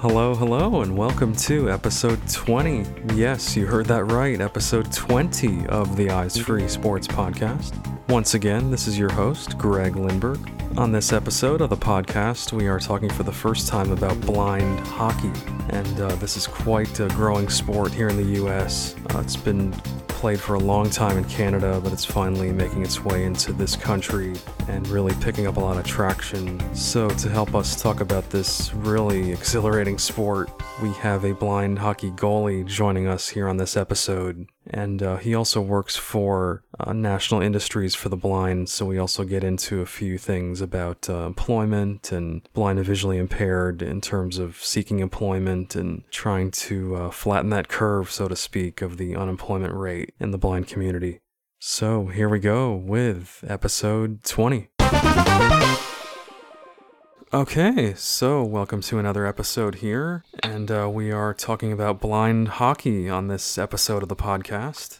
Hello, hello, and welcome to episode 20. Yes, you heard that right, episode 20 of the Eyes Free Sports Podcast. Once again, this is your host, Greg Lindberg. On this episode of the podcast, we are talking for the first time about blind hockey, and uh, this is quite a growing sport here in the U.S. Uh, it's been played for a long time in Canada, but it's finally making its way into this country and really picking up a lot of traction. So, to help us talk about this really exhilarating sport, we have a blind hockey goalie joining us here on this episode. And uh, he also works for uh, National Industries for the Blind, so we also get into a few things about uh, employment and blind and visually impaired in terms of seeking employment and trying to uh, flatten that curve, so to speak, of the unemployment rate in the blind community. So here we go with episode 20. Okay, so welcome to another episode here, and uh, we are talking about blind hockey on this episode of the podcast.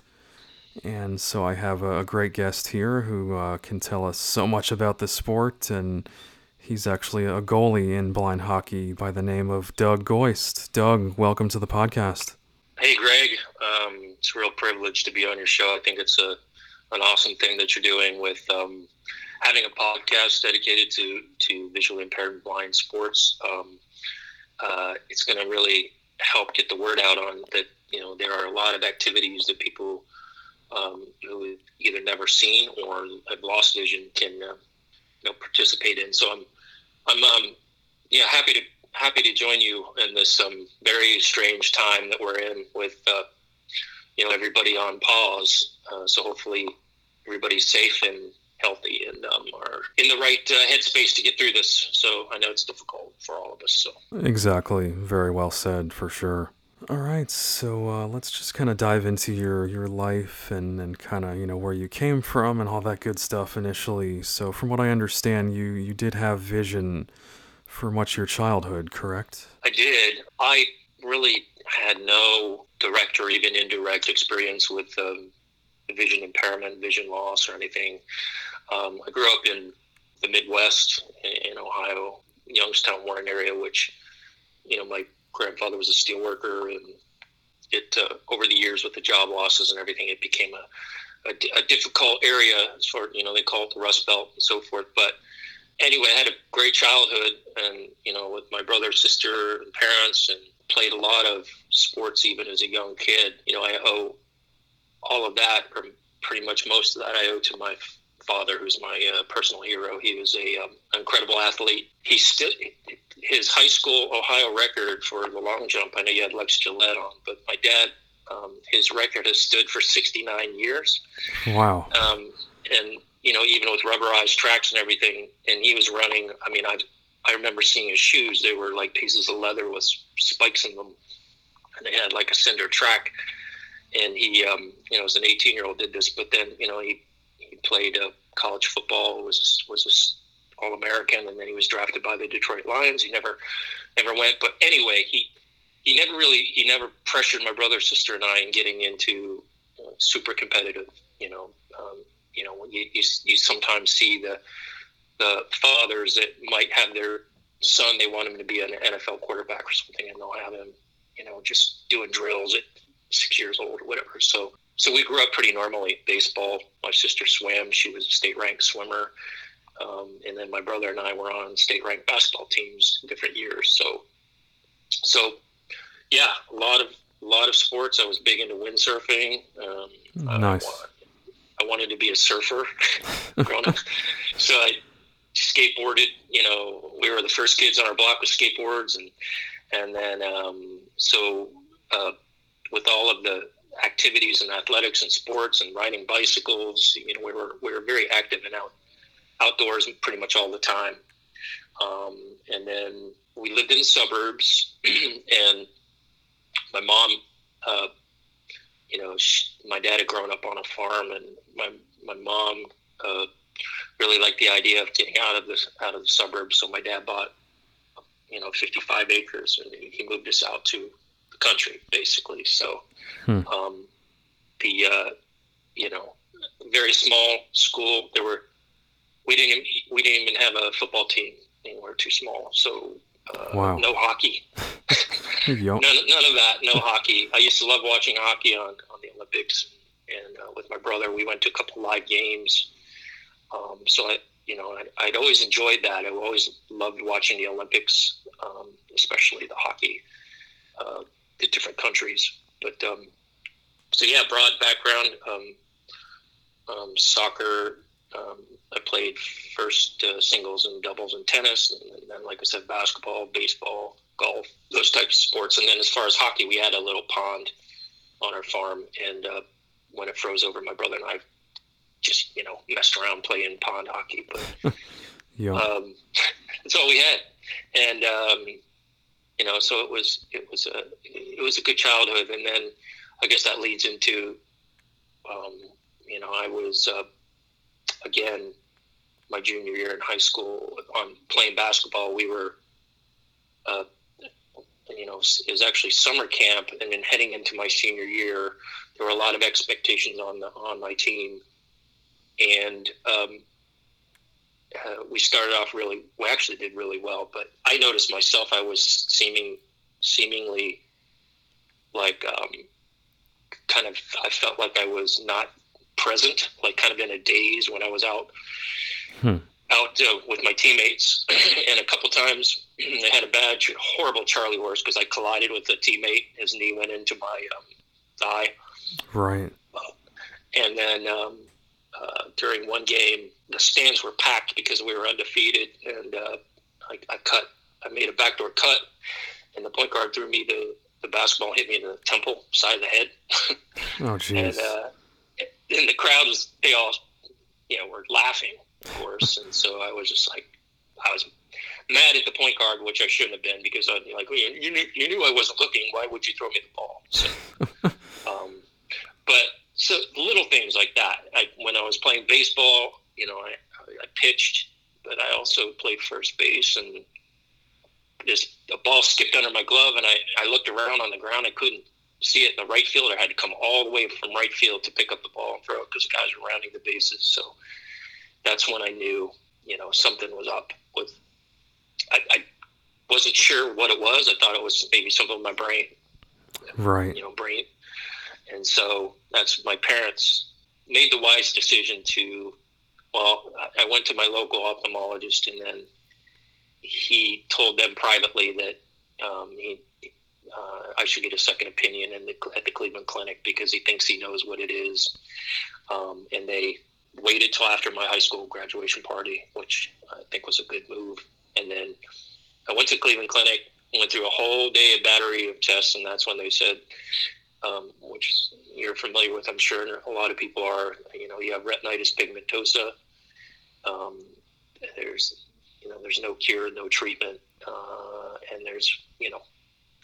And so I have a, great guest here who uh, can tell us so much about the sport, and he's actually a goalie in blind hockey by the name of Doug Goist. Doug, welcome to the podcast. Hey, Greg. Um, it's a real privilege to be on your show. I think it's a an awesome thing that you're doing with um, having a podcast dedicated to to visually impaired and blind sports. Um, uh, it's going to really help get the word out on that. You know, there are a lot of activities that people um, who either never seen or have lost vision can uh, you know participate in. So I'm I'm um, yeah happy to happy to join you in this um, very strange time that we're in with uh, you know everybody on pause. Uh, so hopefully everybody's safe and healthy in the right uh, headspace to get through this. So I know it's difficult for all of us. So exactly, very well said for sure. All right, so uh, let's just kind of dive into your your life and and kind of you know where you came from and all that good stuff initially. So from what I understand, you you did have vision for much of your childhood, correct? I did. I really had no direct or even indirect experience with um, vision impairment, vision loss, or anything. Um, I grew up in the Midwest in, Ohio, Youngstown, Warren area, which, you know, my grandfather was a steel worker, and it uh, over the years with the job losses and everything, it became a, a, a difficult area far you know they call it the Rust Belt and so forth. But anyway, I had a great childhood, and you know, with my brother, sister, and parents, and played a lot of sports even as a young kid. You know, I owe all of that, or pretty much most of that, I owe to my father, who's my uh, personal hero. He was a um, incredible athlete. He still his high school Ohio record for the long jump. I know you had Lex Gillette on, but my dad, um, his record has stood for 69 years. Wow. Um, and you know, even with rubberized tracks and everything, and he was running. I mean, I I remember seeing his shoes. They were like pieces of leather with spikes in them, and they had like a cinder track. And he, um, you know, as an 18 year old, did this. But then, you know, he he played uh, college football. Was was All American, and then he was drafted by the Detroit Lions. He never never went. But anyway, he he never really he never pressured my brother, sister, and I in getting into uh, super competitive. You know, um, you know, you, you you sometimes see the the fathers that might have their son, they want him to be an NFL quarterback or something, and they'll have him, you know, just doing drills at six years old or whatever. So, so we grew up pretty normally. Baseball. My sister swam; she was a state ranked swimmer, um, and then my brother and I were on state ranked basketball teams different years. So, so yeah, a lot of a lot of sports. I was big into windsurfing. Um, nice. I, I wanted to be a surfer growing up, so I skateboarded. You know, we were the first kids on our block with skateboards, and and then um, so uh, with all of the activities and athletics and sports and riding bicycles, you know, we were we were very active and out outdoors pretty much all the time. Um, and then we lived in suburbs, and my mom, uh, you know, she, my dad had grown up on a farm, and my my mom uh, really liked the idea of getting out of this out of the suburbs. So my dad bought, you know, 55 acres, and he moved us out to country, basically. So, hmm. um, the uh, you know, very small school. There were we didn't we didn't even have a football team. We were too small. So uh, wow. no hockey. none, none of that. No hockey. I used to love watching hockey on, on the Olympics, and uh, with my brother, we went to a couple live games. Um, so I, you know, I, would always enjoyed that. I always loved watching the Olympics, um, especially the hockey, uh, the different countries. But um, so yeah, broad background, um, um, soccer. Um, I played first uh, singles and doubles and tennis, and then, like I said, basketball, baseball, golf, those types of sports. And then as far as hockey, we had a little pond on our farm, and uh, when it froze over, my brother and I just you know messed around playing pond hockey. But yeah, um, that's all we had, and um, you know, so it was it was a it was a good childhood, and then I guess that leads into um, you know I was uh, again my junior year in high school on playing basketball. We were uh, you know, it was actually summer camp, and then heading into my senior year, there were a lot of expectations on the on my team, and um, uh, we started off really. We actually did really well, but I noticed myself I was seeming seemingly like um, kind of. I felt like I was not present, like kind of in a daze when I was out. Hmm out uh, with my teammates, and a couple times I had a bad, horrible Charlie horse because I collided with a teammate. His knee went into my um, thigh. Right. Uh, and then um, uh, during one game, the stands were packed because we were undefeated, and uh, I, I, cut. I made a backdoor cut, and the point guard threw me the the basketball hit me in the temple side of the head. oh, jeez. And, uh, and the crowd was they all, you know, were laughing of course. and so I was just like, I was mad at the point guard, which I shouldn't have been because I'd be like, well, you, you, knew, you knew I wasn't looking. Why would you throw me the ball? So, um, but so little things like that. I, when I was playing baseball, you know, I, I pitched, but I also played first base and this a ball skipped under my glove and I, I looked around on the ground. I couldn't see it. In the right fielder had to come all the way from right field to pick up the ball and throw it because the guys were rounding the bases. So that's when I knew, you know, something was up with. I, I wasn't sure what it was. I thought it was maybe something in my brain, right? You know, brain. And so that's my parents made the wise decision to. Well, I went to my local ophthalmologist, and then he told them privately that um, he, uh, I should get a second opinion in the, at the Cleveland Clinic because he thinks he knows what it is. Um, and they waited till after my high school graduation party, which I think was a good move. And then I went to Cleveland Clinic, went through a whole day of battery of tests, and that's when they said, um, which you're familiar with, I'm sure a lot of people are. You know, you have retinitis pigmentosa. Um, there's, you know, there's no cure, no treatment, uh, and there's, you know,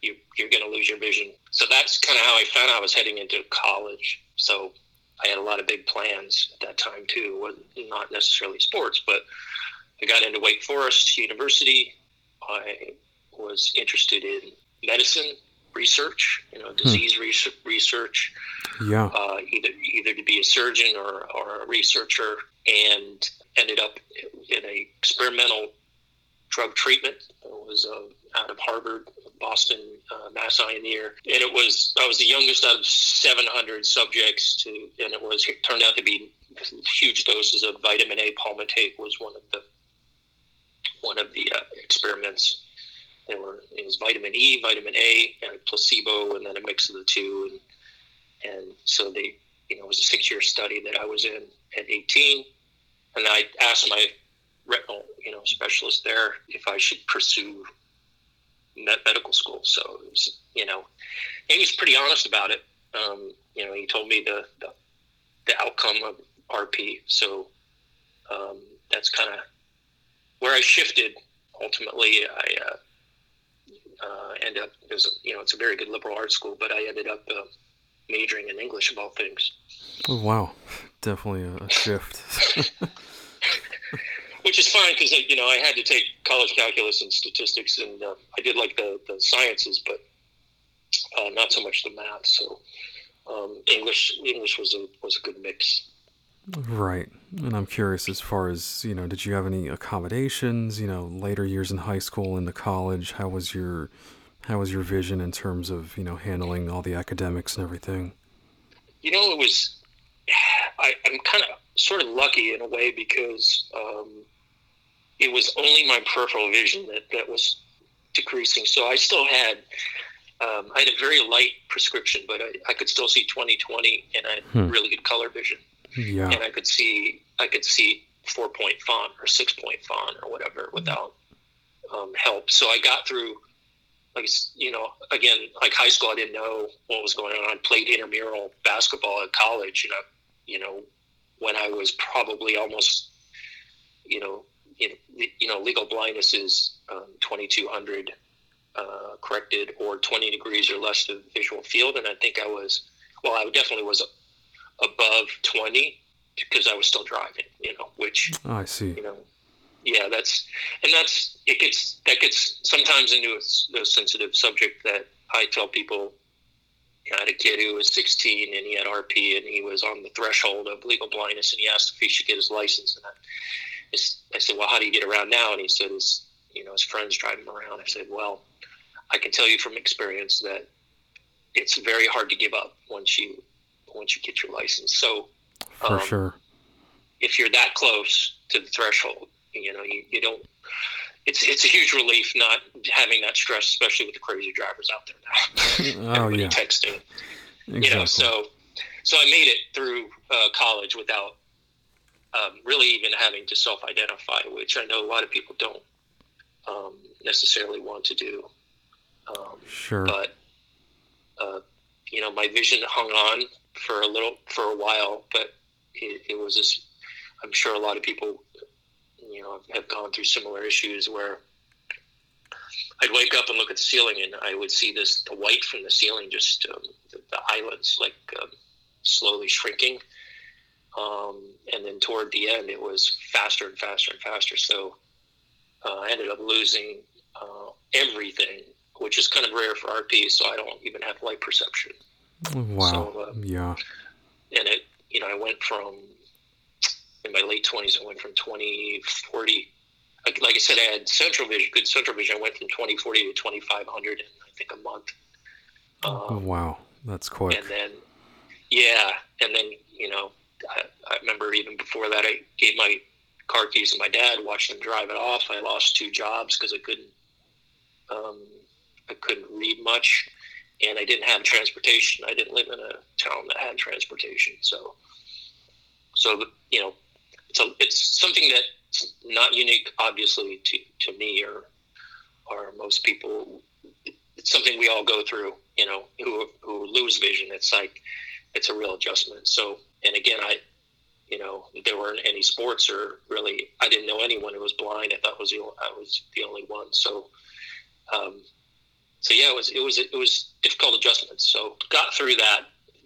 you, you're going to lose your vision. So that's kind of how I found I was heading into college. So I had a lot of big plans at that time too. Not necessarily sports, but I got into Wake Forest University. I was interested in medicine research, you know, hmm. disease hmm. research. Yeah. Uh, either either to be a surgeon or, or a researcher, and ended up in a experimental drug treatment. It was uh, out of Harvard Boston uh, Mass Ear, and it was I was the youngest out of 700 subjects to, and it was it turned out to be huge doses of vitamin A palmitate was one of the one of the uh, experiments. Were it was vitamin E, vitamin A, and placebo, and then a mix of the two, and and so they you know it was a six year study that I was in at 18, and I asked my retinal you know specialist there if I should pursue medical school. So it was, you know, he was pretty honest about it. Um, you know, he told me the, the, the outcome of RP. So um, that's kind of where I shifted. Ultimately, I uh, uh, ended up, it was, you know, it's a very good liberal arts school, but I ended up uh, majoring in English of all things. Oh, wow. Definitely a, a shift. which is fine because you know I had to take college calculus and statistics, and uh, I did like the, the sciences, but uh, not so much the math. So um, English English was a was a good mix. Right, and I'm curious as far as you know, did you have any accommodations? You know, later years in high school, into college, how was your How was your vision in terms of you know handling all the academics and everything? You know, it was. I, I'm kind of sort of lucky in a way because um, it was only my peripheral vision that, that was decreasing. So I still had um, I had a very light prescription, but I, I could still see 20/20, and I had hmm. really good color vision. Yeah. And I could see I could see four point font or six point font or whatever without um, help. So I got through. Like you know, again, like high school, I didn't know what was going on. I played intramural basketball at college, and I, you know, when I was probably almost, you know, you know, you know legal blindness is um, 2200 uh, corrected or 20 degrees or less of visual field. And I think I was, well, I definitely was above 20 because I was still driving, you know, which, oh, I see, you know, yeah, that's, and that's, it gets, that gets sometimes into a, a sensitive subject that I tell people, I had a kid who was 16 and he had RP and he was on the threshold of legal blindness and he asked if he should get his license. And I, I said, well, how do you get around now? And he said, his, you know, his friends drive him around. I said, well, I can tell you from experience that it's very hard to give up once you once you get your license. So for um, sure, if you're that close to the threshold, you know you, you don't. It's it's a huge relief not having that stress, especially with the crazy drivers out there now. oh yeah, texting. Exactly. You know, so so I made it through uh, college without um, really even having to self-identify, which I know a lot of people don't um, necessarily want to do. Um, sure. But uh, you know, my vision hung on for a little for a while, but it, it was this. I'm sure a lot of people, you know, have gone through similar issues where I'd wake up and look at the ceiling, and I would see this the white from the ceiling, just um, the, the, islands like um, slowly shrinking. Um, and then toward the end, it was faster and faster and faster. So uh, I ended up losing uh, everything which is kind of rare for RP. So I don't even have light perception. Wow. So, uh, yeah. And it, you know, I went from in my late twenties. I went from twenty forty. Like, like I said, I had central vision, good central vision. I went from twenty forty to twenty five hundred in I think a month. Um, wow, that's quick. And then, yeah, and then you know, I, I remember even before that, I gave my car keys to my dad, watched him drive it off. I lost two jobs because I couldn't um, I couldn't read much, and I didn't have transportation. I didn't live in a town that had transportation, so so you know, it's a, it's something that's not unique, obviously, to, to me or or most people. It's something we all go through, you know, who who lose vision. It's like it's a real adjustment. So, and again, I you know, there weren't any sports or really, I didn't know anyone who was blind. I thought was the, I was the only one. So, um, so yeah, it was it was it was difficult adjustments. So got through that.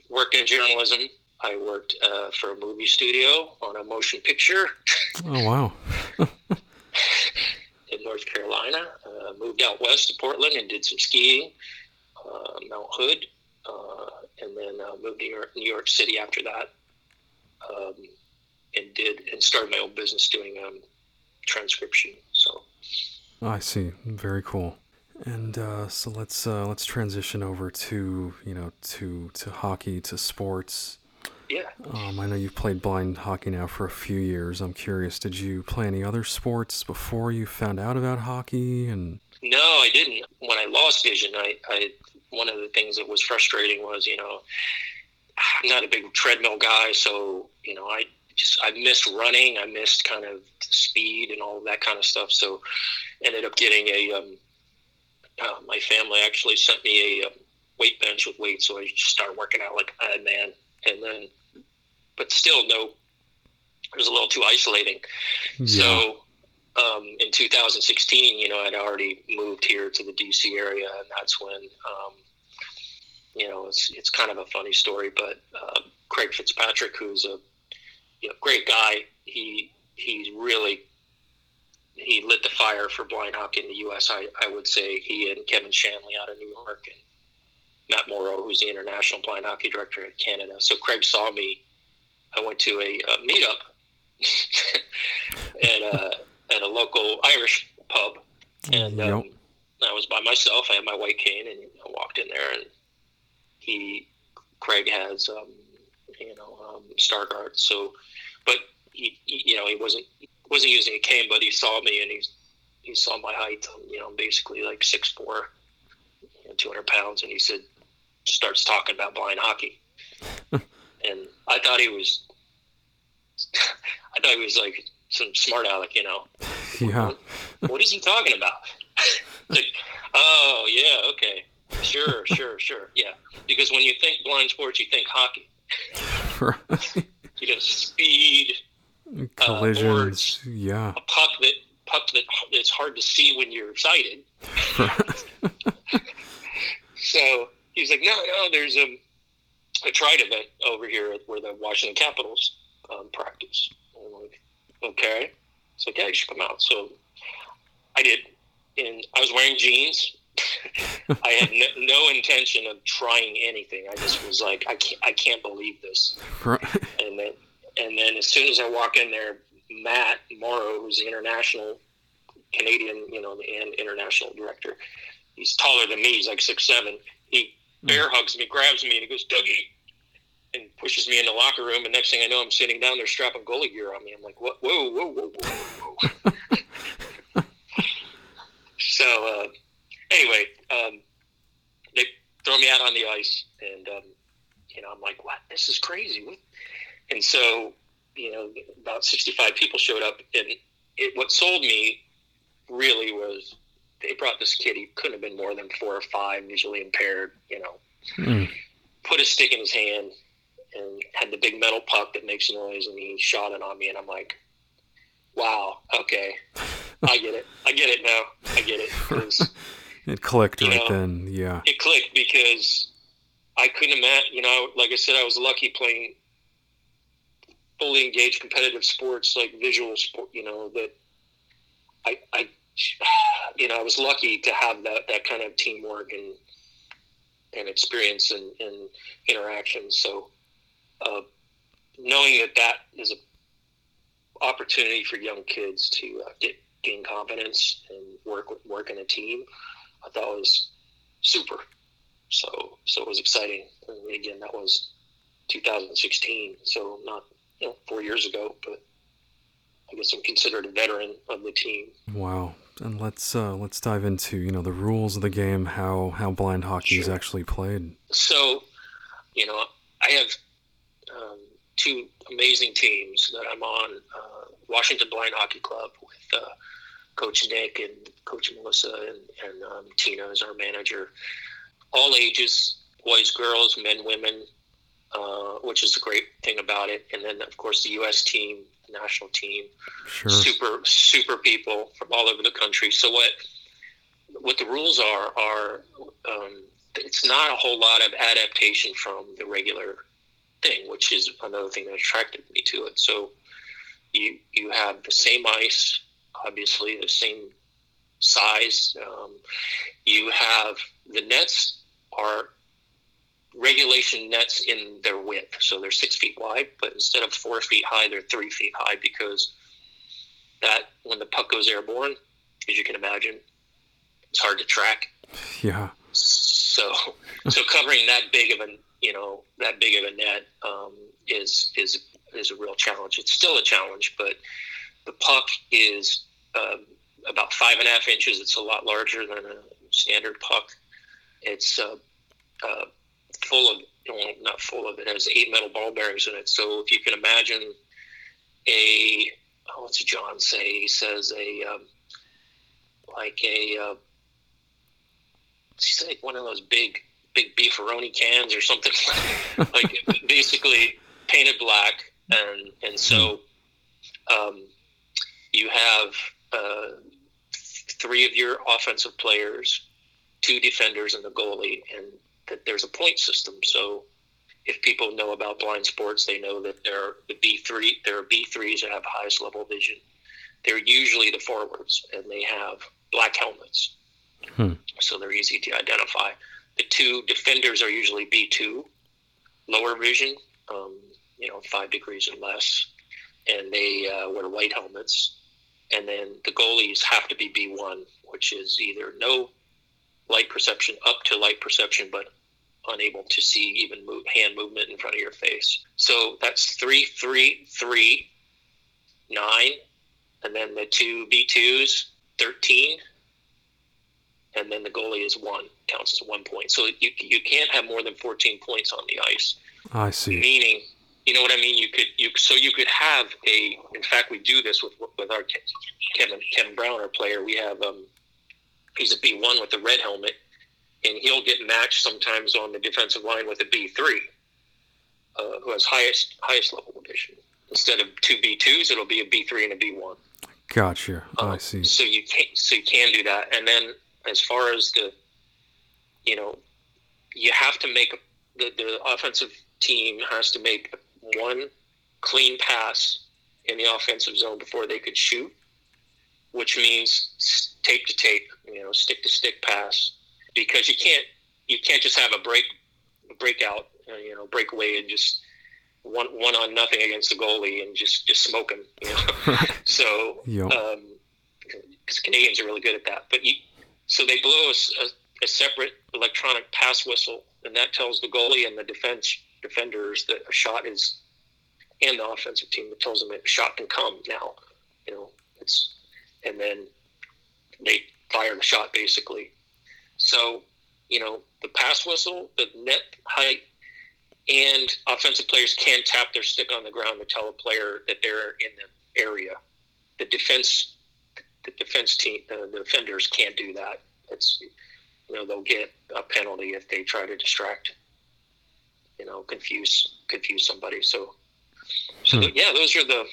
Worked in journalism. I worked uh, for a movie studio on a motion picture. Oh wow! in North Carolina, uh, moved out west to Portland and did some skiing, uh, Mount Hood, uh, and then uh, moved to New York, New York City after that, um, and did and started my own business doing um, transcription. So. I see. Very cool. And uh, so let's uh, let's transition over to you know to to hockey to sports. Yeah. Um, I know you've played blind hockey now for a few years. I'm curious, did you play any other sports before you found out about hockey? And no, I didn't. When I lost vision, I, I one of the things that was frustrating was you know I'm not a big treadmill guy, so you know I just I missed running, I missed kind of speed and all that kind of stuff. So ended up getting a um, uh, my family actually sent me a, a um, weight bench with weights, so I just started working out like a man. And then, but still, no, it was a little too isolating. Yeah. So um, in 2016, you know, I'd already moved here to the DC area, and that's when, um, you know, it's it's kind of a funny story, but uh, Craig Fitzpatrick, who's a you know, great guy, he he's really he lit the fire for blind hockey in the U.S. I, I would say he and Kevin Shanley out of New York and Matt Morrow, who's the international blind hockey director at Canada. So Craig saw me. I went to a, a meetup at a at a local Irish pub, and um, I was by myself. I had my white cane, and I walked in there, and he, Craig has, um, you know, um, Stargardt. So, but he, he, you know, he wasn't wasn't using a cane, but he saw me, and he's he saw my height. You know, basically like six four, you know, two hundred pounds, and he said, starts talking about blind hockey, and I thought he was, I thought he was like some smart aleck, you know. Yeah. What, what is he talking about? like, oh yeah, okay, sure, sure, sure, yeah. Because when you think blind sports, you think hockey. Right. You know, speed, Collisions. boards. yeah. a puck that puck that it's hard to see when you're sighted. So he's like, no, no, there's a, a trade event over here where the Washington Capitals um, practice. And I'm like, okay. It's like, yeah, you should come out. So I did. And I was wearing jeans. I had no, no intention of trying anything. I just was like, I can't, I can't believe this. Right. And then, and then as soon as I walk in there, Matt Morrow, who's the international Canadian, you know, and international director, he's taller than me. He's like six seven. He bear hugs me, grabs me, and he goes, Dougie, and pushes me in the locker room. And next thing I know, I'm sitting down there strapping goalie gear on me. I'm like, what? Whoa, whoa, whoa, whoa, whoa. so uh, anyway, um, they throw me out on the ice, and um, you know, I'm like, what? This is crazy. What? And so, you know, about 65 people showed up, and it, what sold me really was they brought this kid. He couldn't have been more than four or five, visually impaired. You know, Mm. put a stick in his hand and had the big metal puck that makes noise, and he shot it on me, and I'm like, wow, okay, I get it. I get it now. I get it. It clicked right know, then. Yeah. it clicked because I couldn't imagine. You know, like I said, I was lucky playing fully engaged competitive sports, like visual sport. You know that I, I, you know, I was lucky to have that that kind of teamwork and and experience and, and interaction. So, uh, knowing that that is a opportunity for young kids to uh, get gain confidence and work with- work in a team, I thought was super. So so it was exciting. And again, that was 2016, so not you know four years ago, but I guess I'm considered a veteran of the team. Wow. And let's uh, let's dive into you know the rules of the game, how how blind hockey is actually played. So, you know, I have um, two amazing teams that I'm on. Uh, Washington Blind Hockey Club with uh, Coach Nick and Coach Melissa and, and um, Tina is our manager. All ages, boys, girls, men, women, uh, which is the great thing about it. And then, of course, the U.S. team, the national team, Sure. super super people from all over the country. So what what the rules are are um, it's not a whole lot of adaptation from the regular thing, which is another thing that attracted me to it. So you you have the same ice, obviously the same size. Um, you have the nets are regulation nets in their width, so they're six feet wide, but instead of four feet high, they're three feet high because that when the puck goes airborne, as you can imagine, it's hard to track. Yeah. So, so covering that big of a you know that big of a net um, is is is a real challenge. It's still a challenge, but the puck is um, about five and a half inches. It's a lot larger than a standard puck. It's uh, uh, full of well, not full of it has eight metal ball bearings in it. So if you can imagine a oh, what's John say? He says a um, like a uh, he's like one of those big big beefaroni cans or something like basically painted black and and so um, you have uh, three of your offensive players two defenders and the goalie and there's a point system so if people know about blind sports they know that there are the b3 there are b3s that have highest level vision they're usually the forwards and they have black helmets Hmm. so they're easy to identify. The two defenders are usually B2, lower vision, um, you know, five degrees or less, and they uh, wear white helmets. And then the goalies have to be B1, which is either no light perception up to light perception, but unable to see even move, hand movement in front of your face. So that's three, three, three, nine, and then the two B2s, 13, and then the goalie is one, counts as one point. So you, you can't have more than 14 points on the ice. I see. Meaning, you know what I mean? You could, you so you could have a. In fact, we do this with with our Kevin Kevin Brown, our player. We have um, he's a B one with a red helmet, and he'll get matched sometimes on the defensive line with a B three, uh, who has highest highest level division. Instead of two B twos, it'll be a B three and a B one. Gotcha. Um, I see. So you can so you can do that, and then as far as the, you know, you have to make the the offensive team has to make one clean pass in the offensive zone before they could shoot, which means tape to tape, you know, stick to stick pass, because you can't you can't just have a break breakout, uh, you know, breakaway and just one one on nothing against the goalie and just just smoke him, you know. so, Yep. um, because Canadians are really good at that, but you, so they blow a separate electronic pass whistle, and that tells the goalie and the defense defenders that a shot is, and the offensive team that tells them that a shot can come now. You know, it's, and then they fire the shot basically. So, you know, the pass whistle, the net height, and offensive players can tap their stick on the ground to tell a player that they're in the area. The defense, the defense team, uh, the defenders can't do that. It's, you know, they'll get a penalty if they try to distract, you know, confuse confuse somebody. So, so Hmm. yeah, those are the,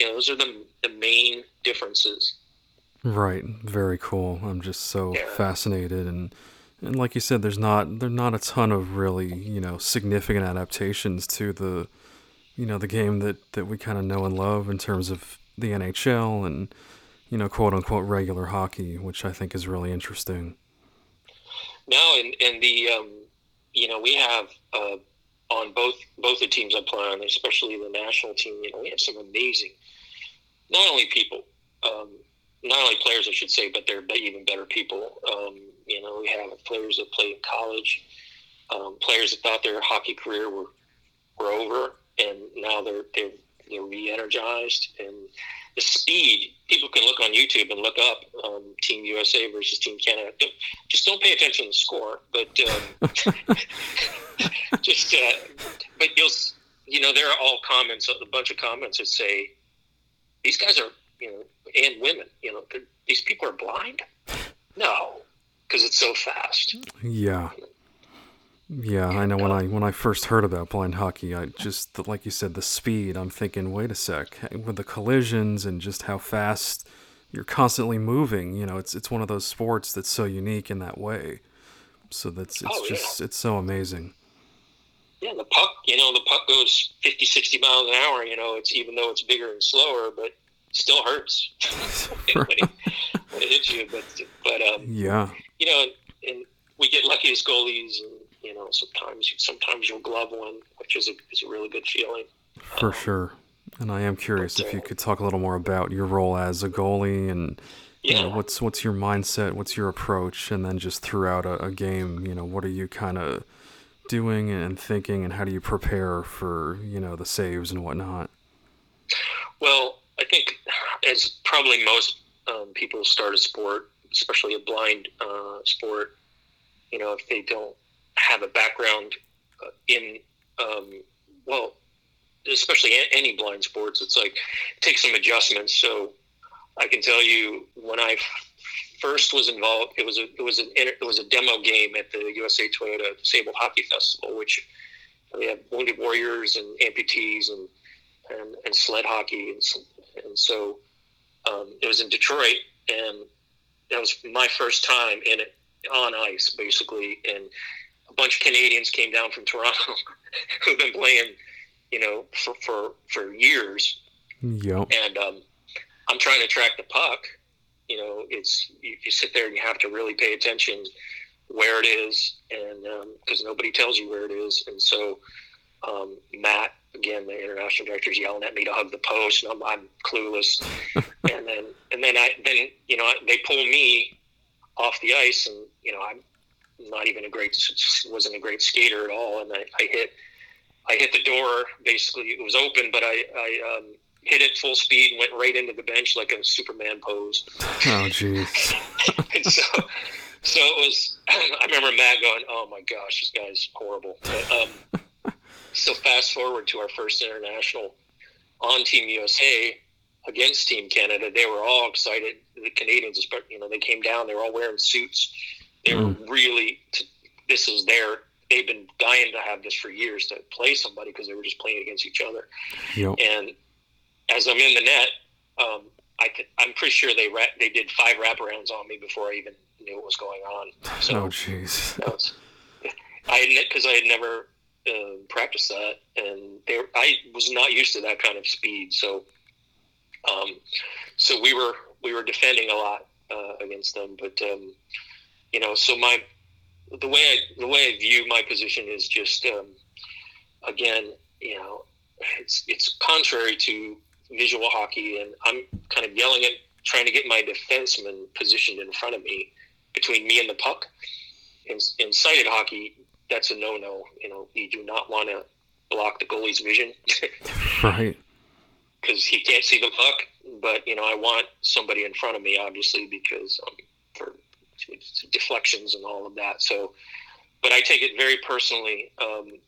you know, those are the the main differences. Right. Very cool. I'm just so Yeah. fascinated and and like you said, there's not there's not a ton of really, you know, significant adaptations to the you know, the game that, that we kinda know and love in terms of the NHL and, you know, quote unquote regular hockey, which I think is really interesting. No, and and the um, you know we have uh, on both both the teams I play on, especially the national team. You know we have some amazing, not only people, um, not only players I should say, but they're even better people. Um, you know we have players that play in college, um, players that thought their hockey career were were over, and now they're they're they're re-energized and the speed people can look on youtube and look up um, team usa versus team canada Don't- just don't pay attention to the score but um, just uh, but you'll you know there are all comments a bunch of comments that say these guys are you know and women you know these people are blind no because it's so fast Yeah. Yeah, I know when I when I first heard about blind hockey, I just like you said the speed, I'm thinking, wait a sec, with the collisions and just how fast you're constantly moving, you know, it's it's one of those sports that's so unique in that way. So that's it's Oh, yeah. just it's so amazing. Yeah, the puck, you know, the puck goes 50, 60 miles an hour, you know, it's even though it's bigger and slower, but still hurts when, it, when it hits you. But, but um, Yeah. you know, and, and we get lucky as goalies, and, you know, sometimes sometimes you'll glove one, which is a, is a really good feeling. For sure. And I am curious but, if you uh, could talk a little more about your role as a goalie and you know, Yeah. what's what's your mindset, what's your approach, and then just throughout a, a game, you know, what are you kind of doing and thinking, and how do you prepare for you know the saves and whatnot? Well, I think as probably most um, people start a sport, especially a blind uh, sport, you know, if they don't have a background uh, in, um, well, especially any blind sports, it's like take some adjustments. So I can tell you when I first was involved, it was a it was an it was a demo game at the USA Toyota Disabled Hockey Festival, which we have wounded warriors and amputees and and, and sled hockey and, and so um, it was in Detroit and that was my first time in it on ice basically and a bunch of Canadians came down from Toronto who've been playing you know for for, for years Yep. and um, I'm trying to track the puck. You know, it's you, you sit there and you have to really pay attention where it is, and because nobody tells you where it is, and so um, Matt, again, the international director, is yelling at me to hug the post, and I'm, I'm clueless, and then and then I then you know they pull me off the ice, and you know I'm not even a great wasn't a great skater at all, and I, I hit I hit the door. Basically, it was open, but I I um, hit it full speed and went right into the bench like a Superman pose. Oh, jeez. so, so it was. I remember Matt going, "Oh my gosh, this guy's horrible." But, um, so fast forward to our first international on Team USA against Team Canada. They were all excited. The Canadians, you know, they came down. They were all wearing suits. They mm. were really. This is their. They've been dying to have this for years to play somebody because they were just playing against each other. Yep. And as I'm in the net, um, I am pretty sure they ra- they did five wraparounds on me before I even knew what was going on. So, oh, jeez. I because I had never uh, practiced that, and I was not used to that kind of speed. So, um, so we were we were defending a lot uh, against them. But um, you know, so my the way I the way I view my position is just um, again, you know, it's it's contrary to visual hockey, and I'm kind of yelling at trying to get my defenseman positioned in front of me between me and the puck. In, in sighted hockey, that's a no-no. You know, you do not want to block the goalie's vision. right. Because he can't see the puck. But, you know, I want somebody in front of me, obviously, because um, for deflections and all of that. So, but I take it very personally. Um,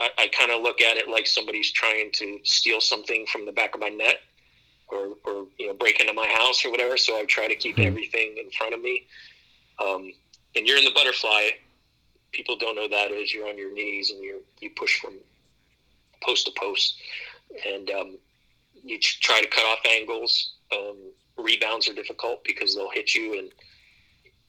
I, I kind of look at it like somebody's trying to steal something from the back of my net or, or you know break into my house or whatever. So I try to keep mm-hmm. everything in front of me. Um, and you're in the butterfly. People don't know that is you're on your knees and you you push from post to post, and um, you try to cut off angles. Um, rebounds are difficult because they'll hit you and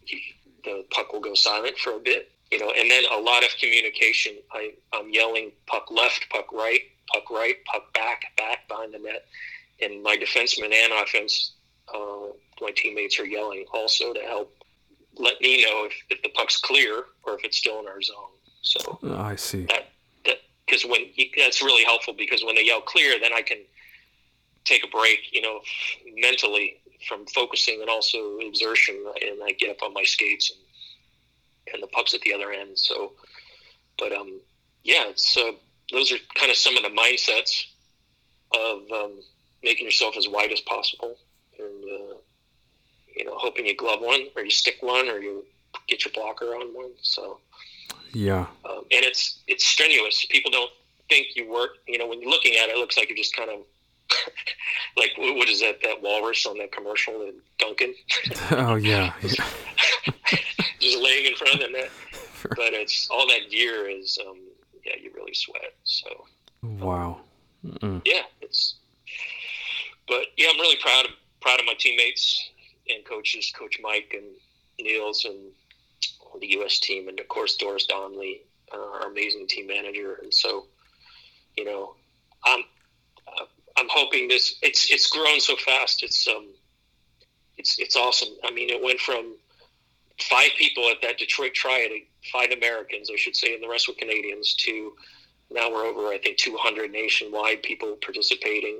you, the puck will go silent for a bit you know, and then a lot of communication. I, I'm yelling puck left, puck right, puck right, puck back, back behind the net. And my defenseman and offense, uh, my teammates are yelling also to help let me know if, if the puck's clear or if it's still in our zone. So oh, I see that because when that's really helpful because when they yell clear, then I can take a break, you know, mentally from focusing and also exertion, and I get up on my skates and and the puck's at the other end. So, but um, yeah, so uh, those are kind of some of the mindsets of um, making yourself as wide as possible, you know, hoping you glove one or you stick one or you get your blocker on one. So, yeah, um, and it's it's strenuous. People don't think you work. You know, when you're looking at it, it looks like you're just kind of like what is that that walrus on that commercial in Duncan? oh yeah. yeah. just laying in front of the net. but it's all that gear is um, yeah, you really sweat. So wow. Um, yeah, it's. But yeah, I'm really proud of proud of my teammates and coaches, Coach Mike and Niels and the U.S. team, and of course Doris Donnelly, uh, our amazing team manager. And so, you know, I'm uh, I'm hoping this. It's it's grown so fast. It's um, it's it's awesome. I mean, it went from five people at that Detroit Triad, five Americans, I should say, and the rest were Canadians. To now we're over, I think, 200 nationwide people participating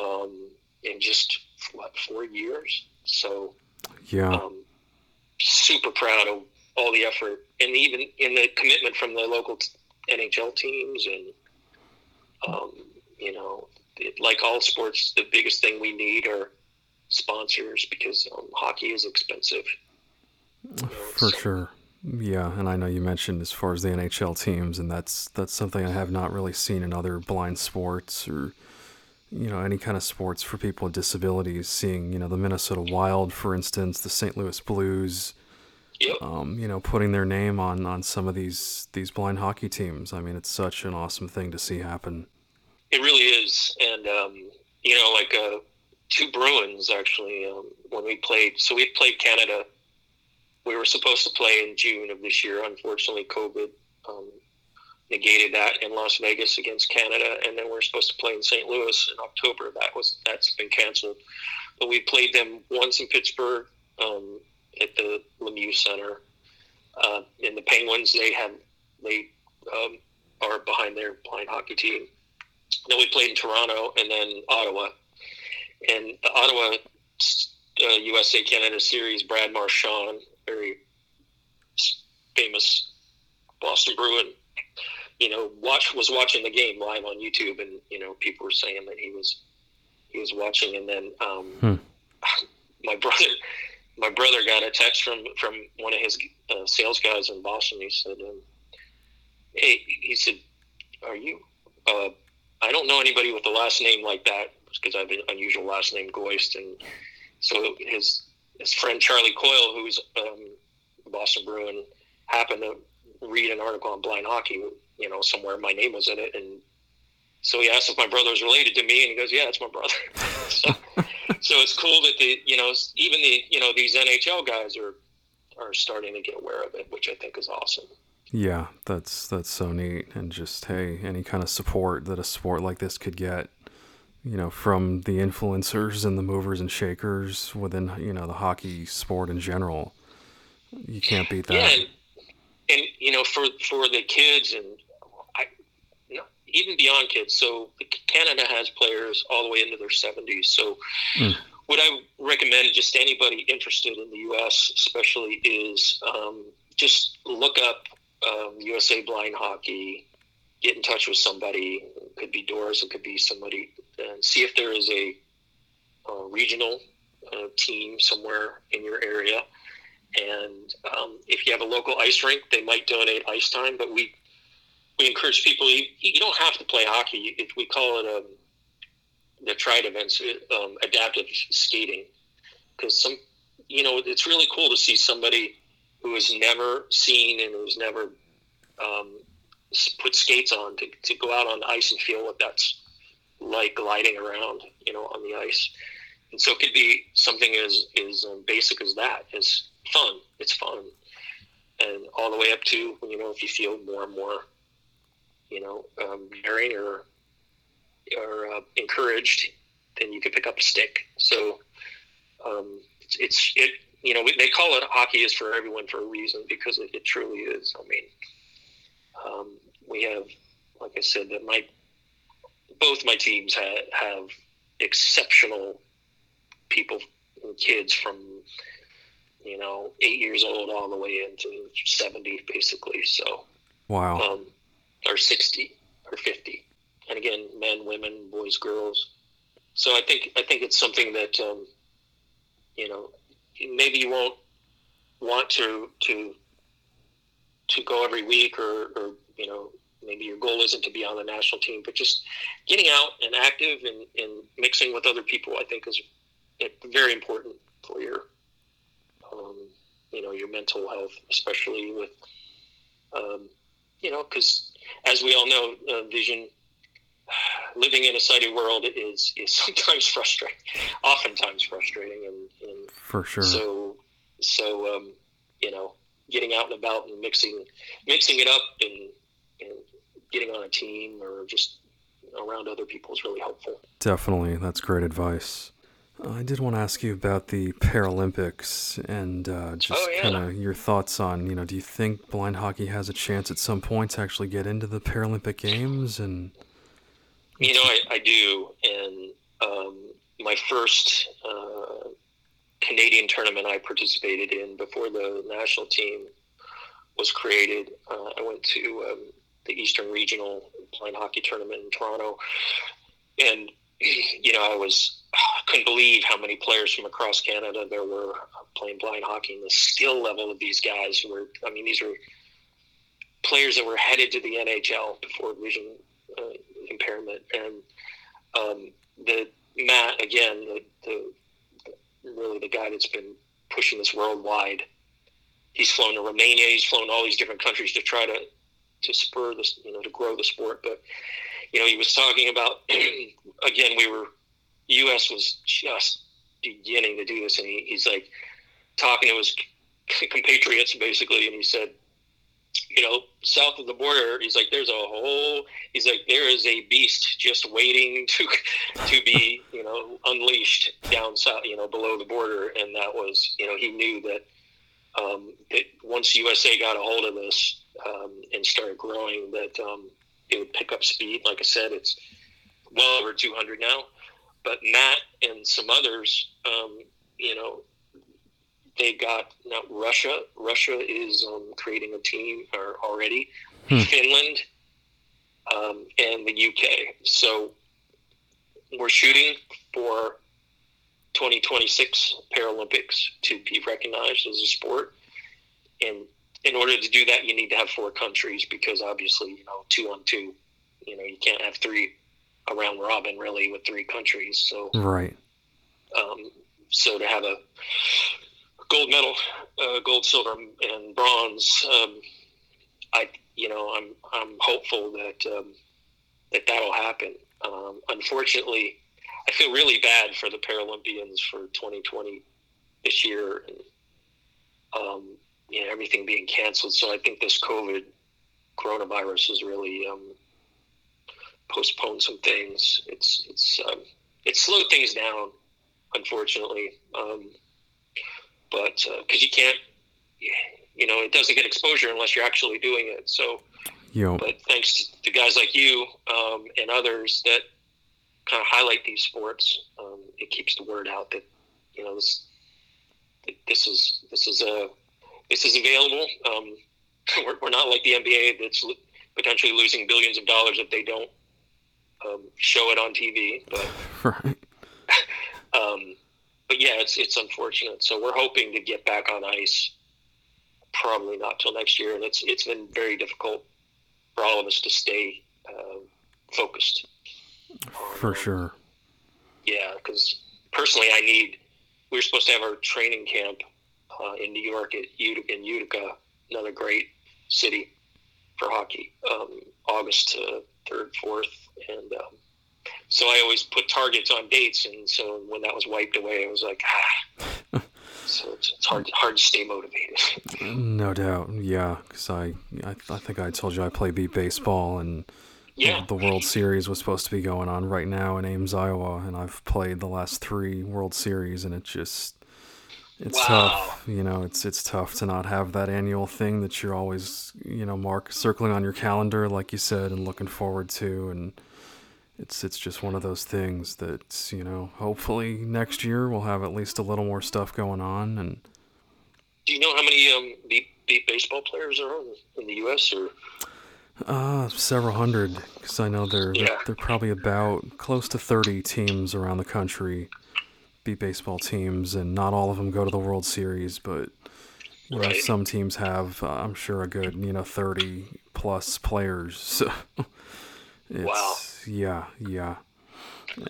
um, in just what four years. So, yeah, um, super proud of all the effort and even in the commitment from the local NHL teams and um, you know, it, like all sports, the biggest thing we need are sponsors because um, hockey is expensive. For sure. Yeah, and I know you mentioned as far as the NHL teams, and that's that's something I have not really seen in other blind sports or you know any kind of sports for people with disabilities. Seeing you know the Minnesota Wild, for instance, the St. Louis Blues, yep. um, you know putting their name on on some of these these blind hockey teams. I mean, it's such an awesome thing to see happen. It really is, and um, you know, like uh, two Bruins actually um, when we played. So we played Canada we were supposed to play in June of this year. Unfortunately, COVID um, negated that in Las Vegas against Canada, and then we are supposed to play in St. Louis in October. That was that's been canceled. But we played them once in Pittsburgh um, at the Lemieux Center. Uh, and the Penguins, they have they um, are behind their blind hockey team. Then we played in Toronto and then Ottawa, and the Ottawa uh, USA Canada Series, Brad Marchand, very famous Boston Bruin, you know, watch was watching the game live on YouTube, and you know, people were saying that he was he was watching, and then um, hmm. my brother my brother got a text from from one of his uh, sales guys in Boston. He said, um, "Hey," he said, "Are you?" Uh, I don't know anybody with a last name like that because I have an unusual last name, Goist, and so his his friend Charlie Coyle, who's um, Boston Bruin, happened to read an article on blind hockey, you know, somewhere my name was in it, and so he asked if my brother was related to me, and he goes, "Yeah, it's my brother." so, so it's cool that the you know even the you know these NHL guys are are starting to get aware of it, which I think is awesome. Yeah, that's that's so neat, and just hey, any kind of support that a sport like this could get, you know, from the influencers and the movers and shakers within you know the hockey sport in general, you can't beat that. Yeah, and, and you know, for for the kids and I, you know, even beyond kids. So Canada has players all the way into their 70s. So mm. what I recommend just anybody interested in the U.S. especially is um, just look up um, USA Blind Hockey, get in touch with somebody. It could be Doris, it could be somebody, and see if there is a, a regional uh, team somewhere in your area and um, if you have a local ice rink, they might donate ice time. But we we encourage people. You, you don't have to play hockey. We call it um, the tride events, um, adaptive skating, because some you know it's really cool to see somebody who has never seen and who's never um, put skates on to, to go out on the ice and feel what that's like gliding around, you know, on the ice. And so it could be something as as um, basic as that, as fun. It's fun, and all the way up to you know if you feel more and more, you know, um, daring or or uh, encouraged, then you can pick up a stick. So um, it's, it's, it you know they call it hockey is for everyone for a reason because it, it truly is. I mean, um, we have like I said that my both my teams have, have exceptional people kids from you know, eight years old all the way into 70, basically. So, wow. Um, or 60 or 50. And again, men, women, boys, girls. So I think, I think it's something that, um, you know, maybe you won't want to, to, to go every week or, or, you know, maybe your goal isn't to be on the national team, but just getting out and active and, and mixing with other people, I think is very important for your um, you know, your mental health, especially with, um, you know, because as we all know, uh, vision, living in a sighted world is is sometimes frustrating, oftentimes frustrating, and, and for sure. So, so um, you know, getting out and about and mixing mixing it up and, and getting on a team or just around other people is really helpful. Definitely, that's great advice. I did want to ask you about the Paralympics and uh, just oh, yeah. kind of your thoughts on, you know, do you think blind hockey has a chance at some point to actually get into the Paralympic Games? And you know, I, I do. And um, my first uh, Canadian tournament I participated in before the national team was created, uh, I went to um, the Eastern Regional Blind Hockey Tournament in Toronto, and you know, I was I couldn't believe how many players from across Canada there were playing blind hockey and the skill level of these guys were, I mean, these are players that were headed to the NHL before vision uh, impairment. And um, the Matt, again, the, the, really the guy that's been pushing this worldwide. He's flown to Romania. He's flown all these different countries to try to to spur this, you know, to grow the sport. But you know, he was talking about again. We were the U.S. was just beginning to do this, and he, he's like talking to his compatriots basically, and he said, you know, south of the border, he's like, there's a whole, he's like, there is a beast just waiting to to be, you know, unleashed down south, you know, below the border, and that was, you know, he knew that um, that once USA got a hold of this um, and started growing, that um, it would pick up speed. Like I said, it's well over 200 now but Matt and some others, um, you know, they got now Russia. Russia is um, creating a team or already. Hmm. Finland um, and the UK. So we're shooting for 2026 Paralympics to be recognized as a sport. And in order to do that, you need to have four countries because obviously, you know, two on two, you know, you can't have three around robin really with three countries. So right. Um, so to have a gold medal, uh, gold, silver, and bronze, um, I you know I'm I'm hopeful that um, that that'll happen. Um, unfortunately, I feel really bad for the Paralympians for 2020 this year, and um, you know everything being canceled. So I think this COVID coronavirus has really um, postponed some things. It's it's um, it's slowed things down, unfortunately. Um, but because uh, you can't, you know, it doesn't get exposure unless you're actually doing it. So, Yo. but thanks to guys like you um, and others that kind of highlight these sports, um, it keeps the word out that you know this this is this is a this is available. Um, we're, we're, not like the NBA that's potentially losing billions of dollars if they don't um, show it on TV. But right. um, but yeah, it's it's unfortunate. So we're hoping to get back on ice. Probably not till next year, and it's it's been very difficult for all of us to stay uh, focused. For sure. Yeah, because personally, I need. We were supposed to have our training camp uh, in New York at Utica, in Utica, another great city for hockey, um, August third, fourth, and um, so I always put targets on dates, and so when that was wiped away, I was like, ah. so it's, it's, hard hard to stay motivated. no doubt, yeah. Because I, I, I think I told you I play beep baseball, and yeah. the World Series was supposed to be going on right now in Ames, Iowa, and I've played the last three World Series, and it just it's wow. tough you know it's it's tough to not have that annual thing that you're always you know mark circling on your calendar like you said and looking forward to and it's it's just one of those things that you know hopefully next year we'll have at least a little more stuff going on and do you know how many um beep, beep baseball players are in the us or uh several hundred because i know they're, yeah. they're they're probably about close to 30 teams around the country beep baseball teams and not all of them go to the world series but right. know some teams have uh, i'm sure a good you know 30 plus players so it's, wow yeah, yeah.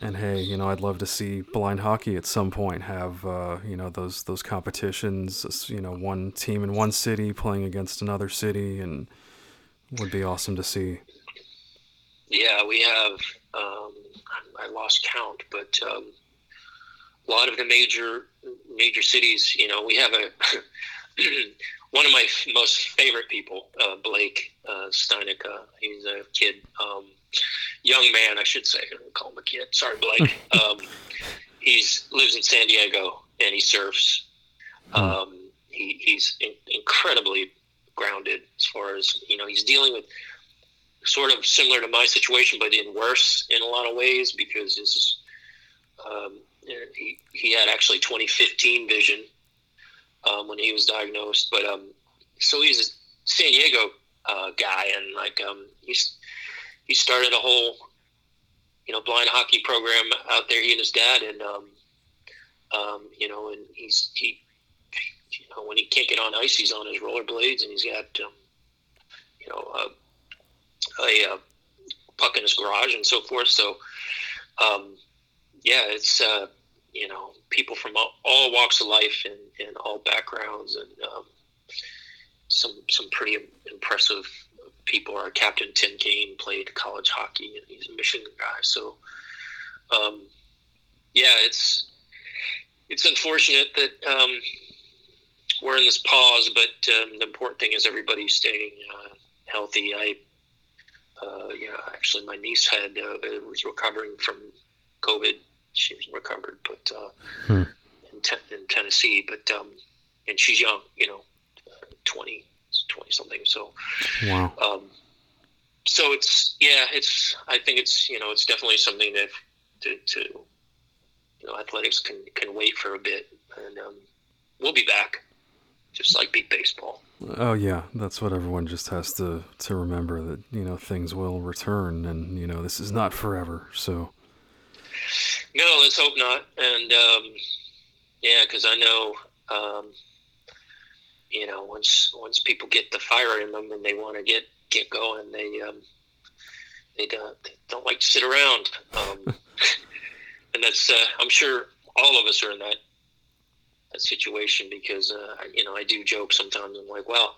And hey, you know, I'd love to see blind hockey at some point have uh, you know those those competitions. You know, one team in one city playing against another city, and would be awesome to see. Yeah, we have. Um, I lost count, but um, a lot of the major major cities. You know, we have a one of my most favorite people, uh, Blake uh, Steinica. He's a kid. Um, young man, I should say. I don't call him a kid. Sorry, Blake. um, he's lives in San Diego and he surfs. Hmm. Um, he, he's in, incredibly grounded as far as you know. He's dealing with sort of similar to my situation, but in worse in a lot of ways because his um, he he had actually 2015 vision um, when he was diagnosed, but um, so he's a San Diego uh, guy, and like um, he's he started a whole, you know, blind hockey program out there. He and his dad, and um, um, you know, and he's he, you know, when he can't get on ice, he's on his rollerblades, and he's got, um, you know, uh, a, a puck in his garage and so forth. So, um, yeah, it's uh, you know, people from all, all walks of life and, and all backgrounds, and um, some some pretty impressive people are Captain Tim Kaine played college hockey and he's a Michigan guy. So, um, yeah, it's it's unfortunate that um, we're in this pause, but um, the important thing is everybody's staying uh, healthy. I, uh, yeah, actually, my niece had uh, was recovering from COVID. She was recovered, but uh, hmm. in, te- in, Tennessee, but um, and she's young, you know, twenty 20 something. So, wow. Um, so it's, yeah, it's, I think it's, you know, it's definitely something that to, to, you know, athletics can, can wait for a bit. and um, we'll be back, just like beep baseball. Oh yeah, that's what everyone just has to to remember that you know things will return, and you know this is not forever. So. No, let's hope not. And um, yeah, because I know, um, you know, once once people get the fire in them and they want to get get going, they um, they don't they don't like to sit around. Um, and that's uh, I'm sure all of us are in that that situation because uh, you know I do joke sometimes. I'm like, well,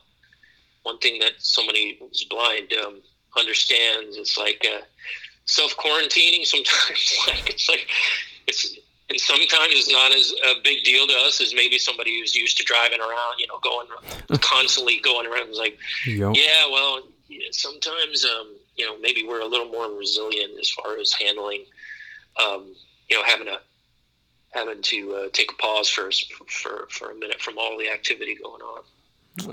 one thing that somebody who's blind um, understands it's like uh, self quarantining. Sometimes, like it's like it's and sometimes it's not as a big deal to us as maybe somebody who's used to driving around. You know, going constantly going around. It's like, yep. yeah, well, sometimes um, you know maybe we're a little more resilient as far as handling. Um, you know, having a having to uh, take a pause for, for for a minute from all the activity going on.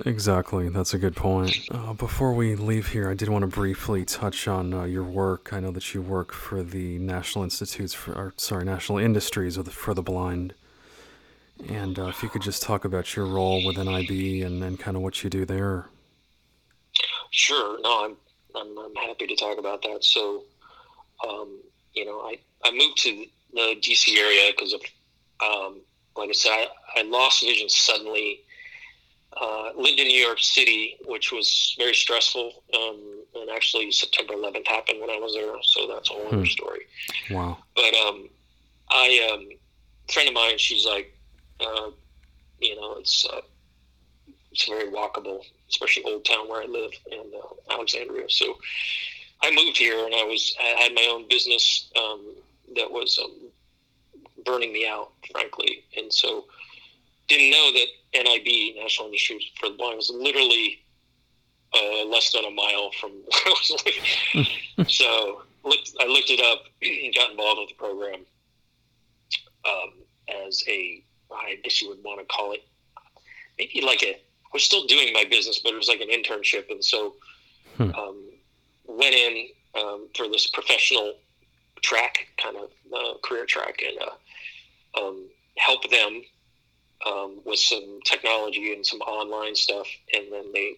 Exactly, that's a good point. Uh, before we leave here, I did want to briefly touch on uh, your work. I know that you work for the National Institutes for, or, sorry, National Industries for the Blind. And uh, if you could just talk about your role with NIB and, and kind of what you do there. Sure. No, I'm, I'm, I'm happy to talk about that. So, um, you know, I, I moved to the DC area because of, um, like I said, I, I lost vision suddenly. Uh, lived in New York City, which was very stressful. Um, and actually, September 11th happened when I was there, so that's a whole other hmm. story. Wow. But um, I, um, a friend of mine, she's like, uh, you know, it's uh, it's very walkable, especially Old Town where I live in uh, Alexandria. So I moved here, and I was I had my own business um, that was um, burning me out, frankly. And so didn't know that NIB, National Institute for the Blind, was literally uh, less than a mile from where I was living. so looked, I looked it up and got involved with the program um, as a, I guess you would want to call it, maybe like a, I was still doing my business, but it was like an internship. And so hmm. um, went in um, for this professional track, kind of uh, career track, and uh, um, help them um, with some technology and some online stuff, and then they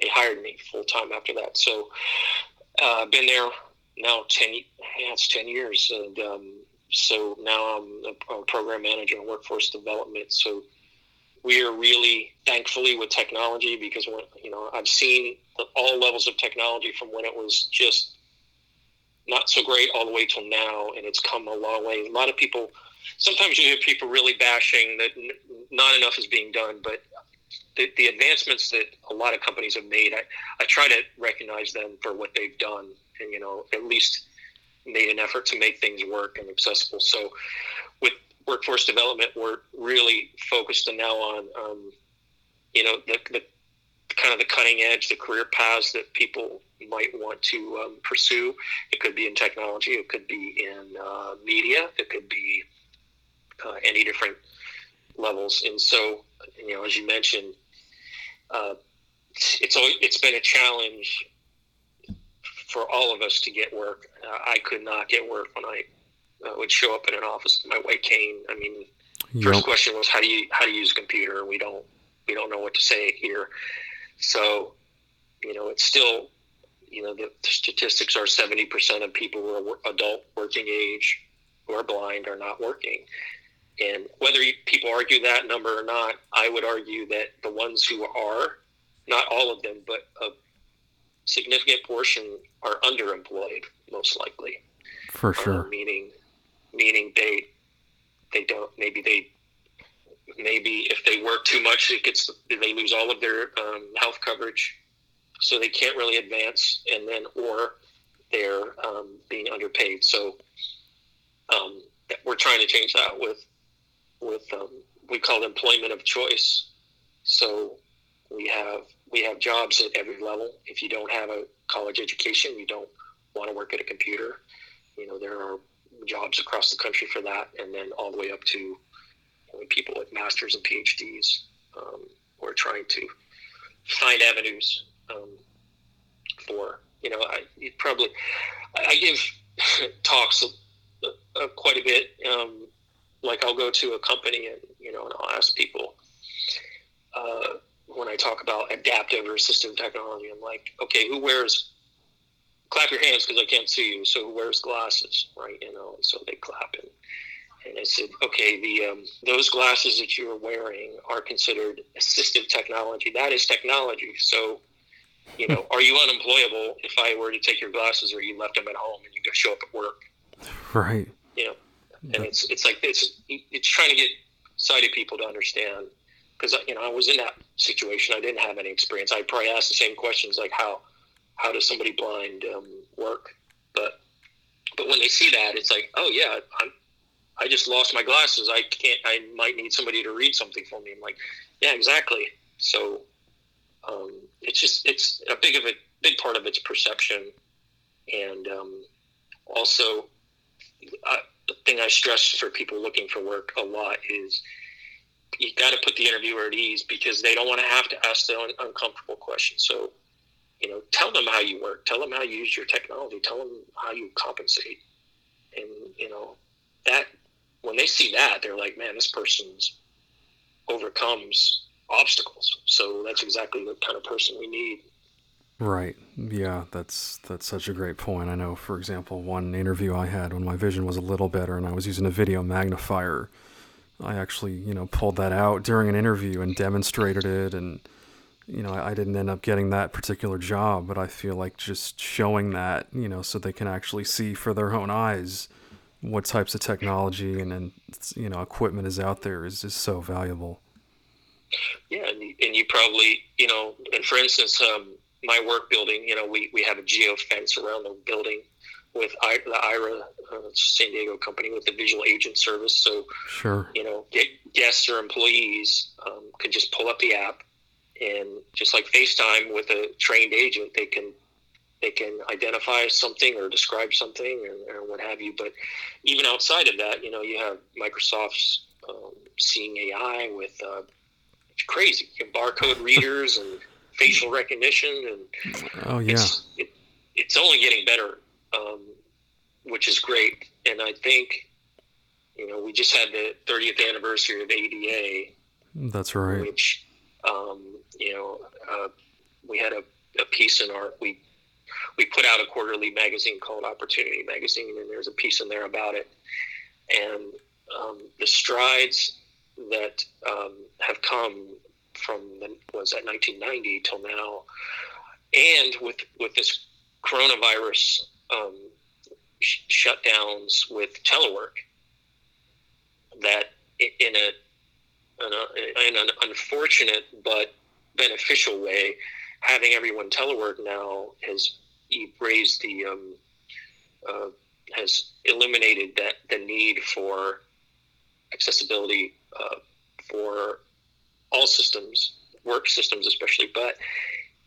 they hired me full time after that. So uh, been there now ten yeah, it's ten years, and um, so now I'm a, a program manager in workforce development. So we are really thankfully with technology because when you know I've seen all levels of technology from when it was just not so great all the way till now, and it's come a long way. A lot of people, sometimes you hear people really bashing that not enough is being done, but the, the advancements that a lot of companies have made, I, I try to recognize them for what they've done, and you know, at least made an effort to make things work and accessible. So, with workforce development, we're really focused now on, um, you know, the, the kind of the cutting edge, the career paths that people might want to um, pursue. It could be in technology, it could be in uh, media, it could be uh, any different levels. And so, you know, as you mentioned, uh, it's always, it's been a challenge for all of us to get work. Uh, I could not get work when I uh, would show up in an office with my white cane. I mean, yep. first question was how do you how do you use a computer? We don't we don't know what to say here. So, you know, it's still you know, the, statistics are 70% of people who are adult working age who are blind are not working. And whether people argue that number or not, I would argue that the ones who are, not all of them, but a significant portion are underemployed, most likely. For sure. Uh, meaning, meaning they, they don't. Maybe they, maybe if they work too much, it gets they lose all of their um, health coverage so they can't really advance, and then or they're um, being underpaid. So um, we're trying to change that with with um, we call employment of choice. So we have we have jobs at every level. If you don't have a college education, you don't want to work at a computer. You know there are jobs across the country for that, and then all the way up to you know, people with masters and PhDs. Um, we're trying to find avenues um, for. You know, I probably I give talks quite a bit um, like I'll go to a company and you know, and I'll ask people uh, when I talk about adaptive or assistive technology. I'm like, okay, who wears? Clap your hands because I can't see you. So who wears glasses, right? You know, so they clap and. And I said, okay, the um, those glasses that you're wearing are considered assistive technology. That is technology. So, you know, are you unemployable if I were to take your glasses or you left them at home and you go show up at work? Right. You know, and it's it's like it's it's trying to get sighted people to understand because you know I was in that situation. I didn't have any experience. I probably asked the same questions like how how does somebody blind um, work? But but when they see that, it's like oh yeah, I'm I just lost my glasses. I can't. I might need somebody to read something for me. I'm like yeah, exactly. So um, it's just it's a big of a big part of its perception, and um, also. Uh, the thing I stress for people looking for work a lot is you got to put the interviewer at ease because they don't want to have to ask the un- uncomfortable questions. So, you know, tell them how you work, tell them how you use your technology, tell them how you compensate, and you know that when they see that, they're like, man, this person's overcomes obstacles. So that's exactly the kind of person we need. Right. Yeah, that's that's such a great point. I know, for example, one interview I had when my vision was a little better and I was using a video magnifier, I actually, you know, pulled that out during an interview and demonstrated it and you know, I, I didn't end up getting that particular job, but I feel like just showing that, you know, so they can actually see for their own eyes what types of technology and, and you know, equipment is out there is just so valuable. Yeah, and, and you probably, you know, and for instance, um, my work building, you know, we, we have a geo fence around the building with I, the Aira uh, San Diego company with the visual agent service. So, sure, you know, get, guests or employees um, can just pull up the app and just like FaceTime with a trained agent, they can they can identify something or describe something or, or what have you. But even outside of that, you know, you have Microsoft's um, Seeing AI with uh, crazy barcode readers and facial recognition, and oh yeah, it's, it, it's only getting better, um, which is great. And I think, you know, we just had the 30th anniversary of ADA. That's right. Which, um, you know, uh, we had a, a piece in our we we put out a quarterly magazine called Opportunity Magazine, and there's a piece in there about it, and um, the strides that um, have come from the, was that 1990 till now, and with with this coronavirus um, sh- shutdowns with telework, that in a, in, a, in an unfortunate but beneficial way, having everyone telework now has raised the um, uh, has eliminated that the need for accessibility uh, for all systems, work systems especially, but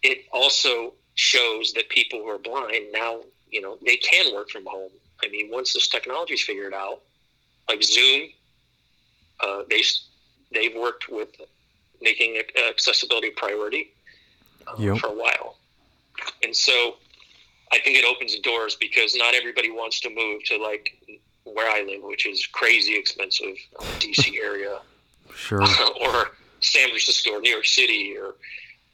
it also shows that people who are blind now, you know, they can work from home. I mean, once this technology is figured out, like Zoom, uh, they they've worked with making accessibility a priority uh, yep. for a while, and so I think it opens the doors because not everybody wants to move to like where I live, which is crazy expensive, uh, DC area, sure, or San Francisco or New York City or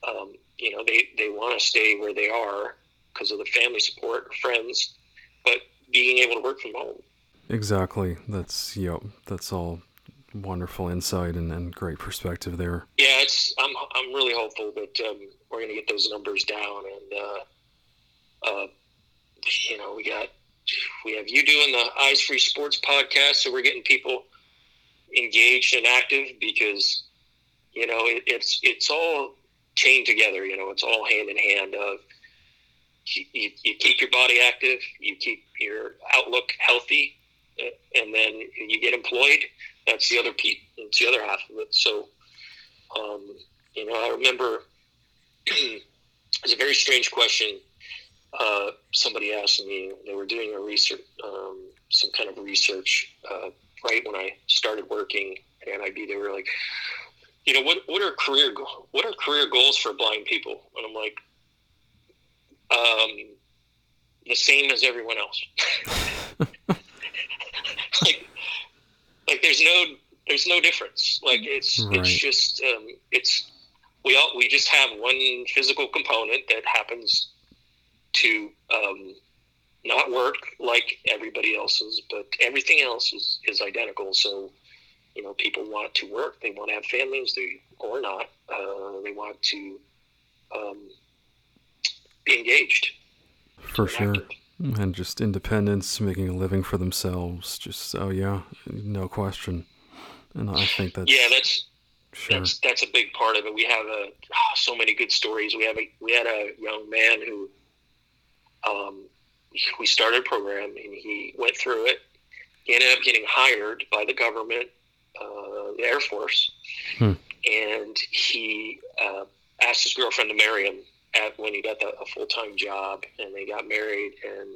um, you know they, they want to stay where they are because of the family support friends but being able to work from home. Exactly. That's yep that's all wonderful insight and, and great perspective there. Yeah it's i'm, I'm really hopeful that um, we're going to get those numbers down and uh, uh, you know we got we have you doing the eyes free sports podcast so we're getting people engaged and active because you know, it, it's it's all chained together. You know, it's all hand in hand. Of you, you, keep your body active, you keep your outlook healthy, and then you get employed. That's the other piece. It's the other half of it. So, um, you know, I remember it's a very strange question. Uh, somebody asked me. They were doing a research, um, some kind of research, uh, right when I started working at NIB. They were like, you know, what what are career what are career goals for blind people? And I'm like, um, the same as everyone else. like, like there's no there's no difference. Like it's Right. it's just um, it's we all we just have one physical component that happens to um, not work like everybody else's, but everything else is, is identical. So, you know, people want to work, they want to have families, they or not, uh, they want to um, be engaged. For sure. active. And just independence, making a living for themselves. Just, oh, yeah, no question. And I think that's. Yeah, that's Sure. that's that's a big part of it. We have a ah, so many good stories. We have a we had a young man who um, we started a program and he went through it. He ended up getting hired by the government, uh, the Air Force, Hmm. and he uh, asked his girlfriend to marry him at when he got the, a full time job, and they got married. And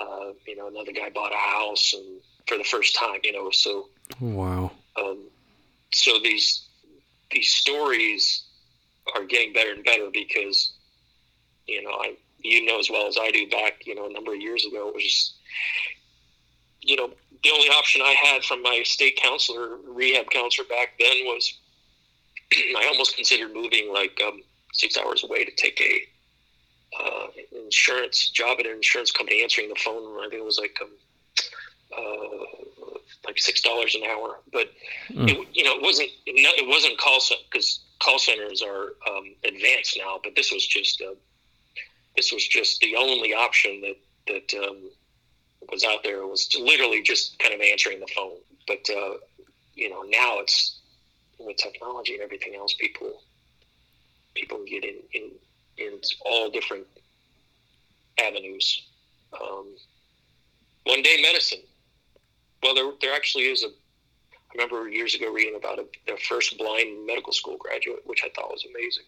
uh, you know, another guy bought a house, and for the first time, you know, so Wow. um, so these these stories are getting better and better because you know I you know as well as I do back you know a number of years ago it was just you know the only option I had from my state counselor rehab counselor back then was I almost considered moving like um, six hours away to take a uh, insurance job at an insurance company answering the phone I think it was like um, uh, like six dollars an hour but Mm. it, you know, it wasn't it wasn't call center because call centers are um, advanced now, but this was just uh, this was just the only option that that um, was out there was literally just kind of answering the phone. But uh, you know, now it's with technology and everything else, people people get in in, in all different avenues. Um, one day medicine. Well, there there actually is a I remember years ago reading about a, the first blind medical school graduate, which I thought was amazing.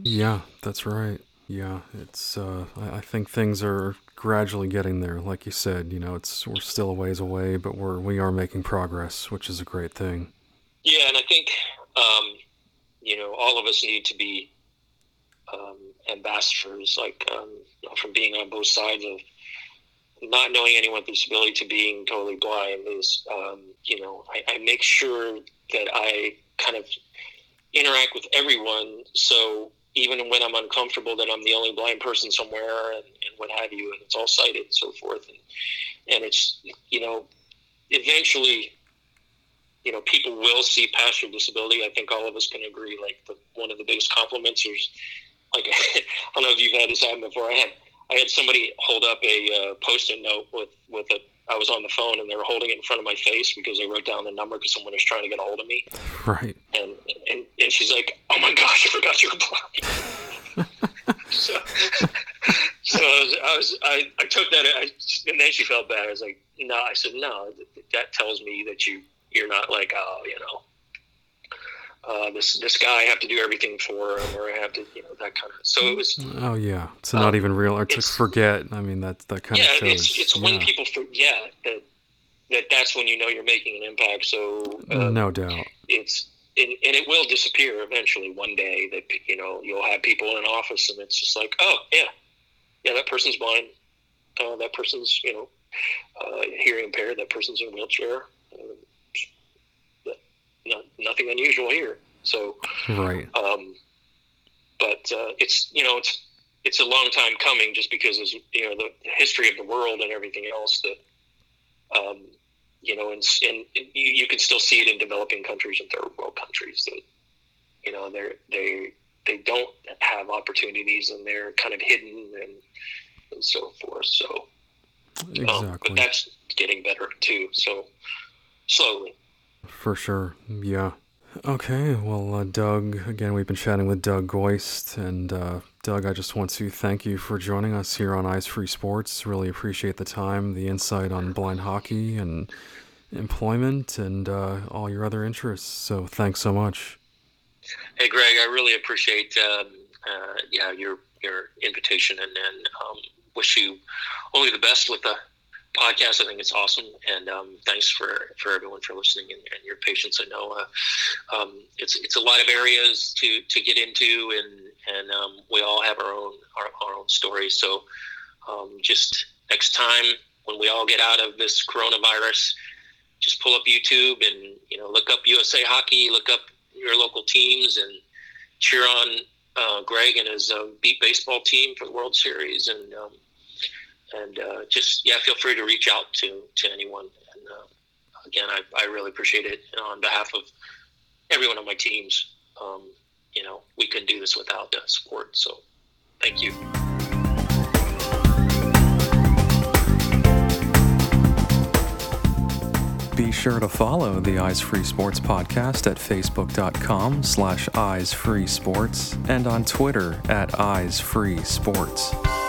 Yeah, that's right. Yeah, it's. Uh, I, I think things are gradually getting there. Like you said, you know, it's we're still a ways away, but we're we are making progress, which is a great thing. Yeah, and I think um, you know all of us need to be um, ambassadors, like um, from being on both sides of not knowing anyone with disability to being totally blind is um, you know I, I make sure that I kind of interact with everyone so even when I'm uncomfortable that I'm the only blind person somewhere and, and what have you and it's all sighted and so forth and and it's you know eventually you know people will see past your disability I think all of us can agree like the, one of the biggest compliments is like I don't know if you've had this happen before I had I had somebody hold up a uh, post-it note with with a. I was on the phone and they were holding it in front of my face because they wrote down the number because someone was trying to get a hold of me. Right. And and, and she's like, "Oh my gosh, I forgot your were blind." so so I was, I was I, I took that I, and then she felt bad. I was like, "No," I said, "No, that tells me that you you're not like oh you know." Uh, this this guy I have to do everything for him, or I have to, you know, that kind of. So it was, Oh yeah, not Um, even real or to forget. I mean, that that kind yeah, of shows. it's it's when people forget that that that's when you know you're making an impact. So uh, no doubt. it's and, and it will disappear eventually one day. That you know you'll have people in an office and it's just like, oh yeah, yeah, that person's blind. Uh, that person's you know uh, hearing impaired. That person's in a wheelchair. No, nothing unusual here. So Right. um, but uh, it's you know it's it's a long time coming just because it's you know the, history of the world and everything else that um, you know and, and you, you can still see it in developing countries and third world countries that you know they they they don't have opportunities and they're kind of hidden and and so forth so um, but that's getting better too so slowly For sure. Yeah. Okay. Well, uh, Doug, again, we've been chatting with Doug Goist. And uh, Doug, I just want to thank you for joining us here on Eyes Free Sports. Really appreciate the time, the insight on blind hockey and employment and uh, all your other interests. So thanks so much. Hey, Greg, I really appreciate um, uh, yeah your your invitation, and, and um, wish you only the best with the podcast. I think it's awesome, and um, thanks for, for everyone for listening and, and your patience. I know uh, um, it's it's a lot of areas to, to get into, and and um, we all have our own our, our own stories. So um, just next time when we all get out of this coronavirus, just pull up YouTube and you know look up USA Hockey, look up your local teams, and cheer on uh, Greg and his uh, beep baseball team for the World Series, and um, and uh, just yeah, feel free to reach out to to anyone. And uh, again, I, I really appreciate it know, on behalf of everyone on my teams. Um, you know, we couldn't do this without the support. So, thank you. Be sure to follow the Eyes Free Sports podcast at facebook.com slash eyesfreesports and on Twitter at eyesfreesports.